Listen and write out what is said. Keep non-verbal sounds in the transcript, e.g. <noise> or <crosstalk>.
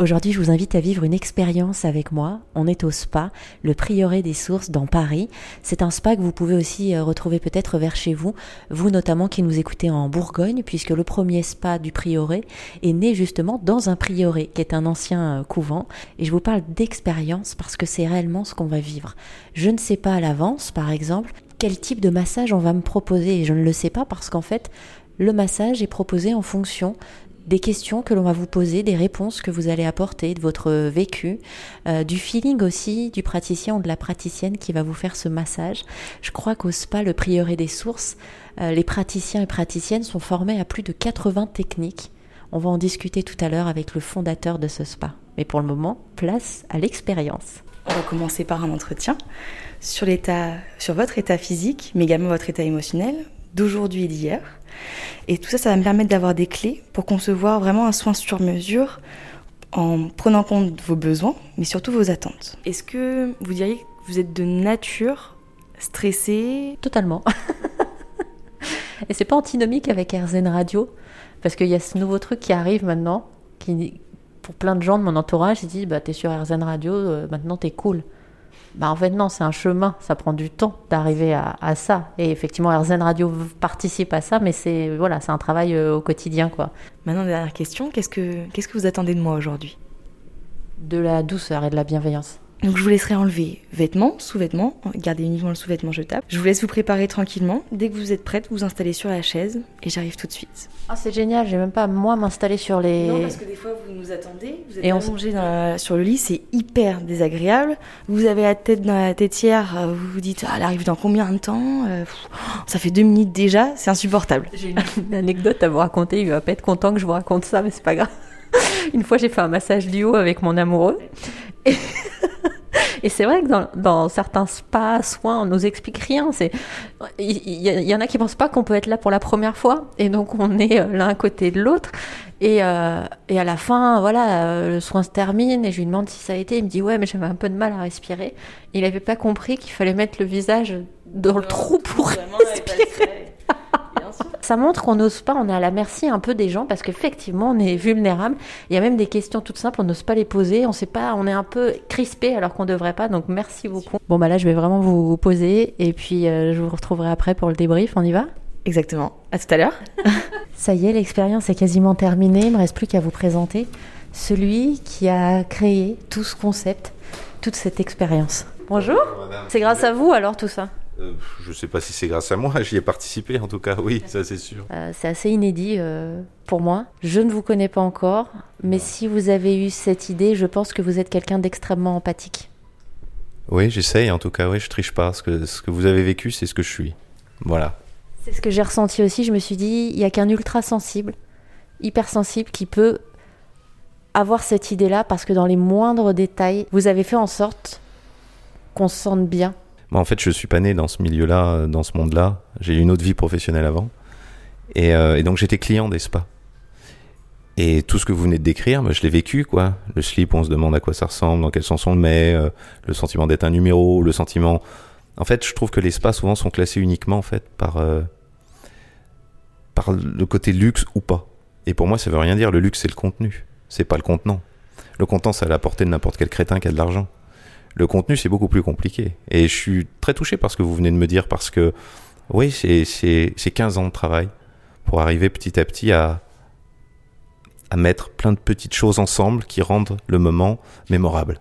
Aujourd'hui, je vous invite à vivre une expérience avec moi. On est au spa, le Prieuré des Sources dans Paris. C'est un spa que vous pouvez aussi euh, retrouver peut-être vers chez vous, vous notamment qui nous écoutez en Bourgogne, puisque le premier spa du Prieuré est né justement dans un prieuré, qui est un ancien euh, couvent. Et je vous parle d'expérience parce que c'est réellement ce qu'on va vivre. Je ne sais pas à l'avance, par exemple, quel type de massage on va me proposer, et je ne le sais pas parce qu'en fait, le massage est proposé en fonction des questions que l'on va vous poser, des réponses que vous allez apporter, de votre vécu, euh, du feeling aussi du praticien ou de la praticienne qui va vous faire ce massage. Je crois qu'au spa, le prieuré des sources, euh, les praticiens et praticiennes sont formés à plus de 80 techniques. On va en discuter tout à l'heure avec le fondateur de ce spa. Mais pour le moment, place à l'expérience. On va commencer par un entretien sur sur votre état physique, mais également votre état émotionnel d'aujourd'hui et d'hier. Et tout ça, ça va me permettre d'avoir des clés pour concevoir vraiment un soin sur mesure en prenant compte vos besoins, mais surtout vos attentes. Est-ce que vous diriez que vous êtes de nature stressée? Totalement. <laughs> et c'est pas antinomique avec RZN Radio, parce qu'il y a ce nouveau truc qui arrive maintenant, qui, pour plein de gens de mon entourage, ils disent bah, T'es sur RZN Radio, euh, maintenant t'es cool. Bah en fait non, c'est un chemin, ça prend du temps d'arriver à, ça. Et effectivement, RZN Radio participe à ça, mais c'est voilà, c'est un travail euh, au quotidien quoi. Maintenant, dernière question, qu'est-ce que qu'est-ce que vous attendez de moi aujourd'hui? De la douceur et de la bienveillance. Donc je vous laisserai enlever vêtements, sous-vêtements, gardez uniquement le sous-vêtement jetable. Je vous laisse vous préparer tranquillement. Dès que vous êtes prête, vous vous installez sur la chaise et j'arrive tout de suite. Ah c'est génial, j'ai même pas moi m'installer sur les. Non parce que des fois vous nous attendez, vous êtes et allongé sur le lit, c'est hyper désagréable. Vous avez la tête dans la têtière, euh, vous vous dites ah, elle arrive dans combien de temps euh, Ça fait deux minutes déjà, c'est insupportable. J'ai une <laughs> anecdote à vous raconter, il va pas être content que je vous raconte ça, mais c'est pas grave. <laughs> Une fois j'ai fait un massage du haut avec mon amoureux. Et et c'est vrai que dans, dans, certains spas, soins, on nous explique rien. C'est, il y, en a qui pensent pas qu'on peut être là pour la première fois, et donc on est euh, l'un à côté de l'autre. Et, euh, et à la fin, voilà, euh, le soin se termine et je lui demande si ça a été. Il me dit ouais, mais j'avais un peu de mal à respirer. Il n'avait pas compris qu'il fallait mettre le visage dans le trou pour <laughs> respirer ça montre qu'on n'ose pas, on est à la merci un peu des gens parce qu'effectivement, on est vulnérable. Il y a même des questions toutes simples, on n'ose pas les poser, on sait pas, on est un peu crispé alors qu'on devrait pas. Donc merci beaucoup. Bon bah là, je vais vraiment vous poser et puis euh, je vous retrouverai après pour le débrief. On y va? Exactement. À tout à l'heure. <laughs> ça y est, l'expérience est quasiment terminée. Il me reste plus qu'à vous présenter celui qui a créé tout ce concept, toute cette expérience. Bonjour. C'est grâce à vous alors tout ça? Euh, je ne sais pas si c'est grâce à moi, <laughs> j'y ai participé en tout cas, oui, ça c'est sûr. Euh, c'est assez inédit euh, pour moi. Je ne vous connais pas encore, mais si vous avez eu cette idée, je pense que vous êtes quelqu'un d'extrêmement empathique. Oui, j'essaye en tout cas, oui, je triche pas. Ce que, ce que vous avez vécu, c'est ce que je suis. Voilà. C'est ce que j'ai ressenti aussi. Je me suis dit, il n'y a qu'un ultra sensible, hypersensible, qui peut avoir cette idée-là parce que dans les moindres détails, vous avez fait en sorte qu'on se sente bien moi, en fait, je suis pas né dans ce milieu-là, dans ce monde-là. J'ai eu une autre vie professionnelle avant. Et, euh, donc, j'étais client des spas. Et tout ce que vous venez de décrire, moi, je l'ai vécu, quoi. Le slip, on se demande à quoi ça ressemble, dans quel sens on le met, euh, le sentiment d'être un numéro, le sentiment. En fait, je trouve que les spas souvent sont classés uniquement, en fait, par, euh, le côté luxe ou pas. Et pour moi, ça veut rien dire. Le luxe, c'est le contenu. C'est pas le contenant. Le contenant, c'est à la portée de n'importe quel crétin qui a de l'argent. Le contenu, c'est beaucoup plus compliqué. Et je suis très touché par ce que vous venez de me dire, parce que, oui, c'est 15 ans de travail pour arriver petit à petit à, à mettre plein de petites choses ensemble qui rendent le moment mémorable.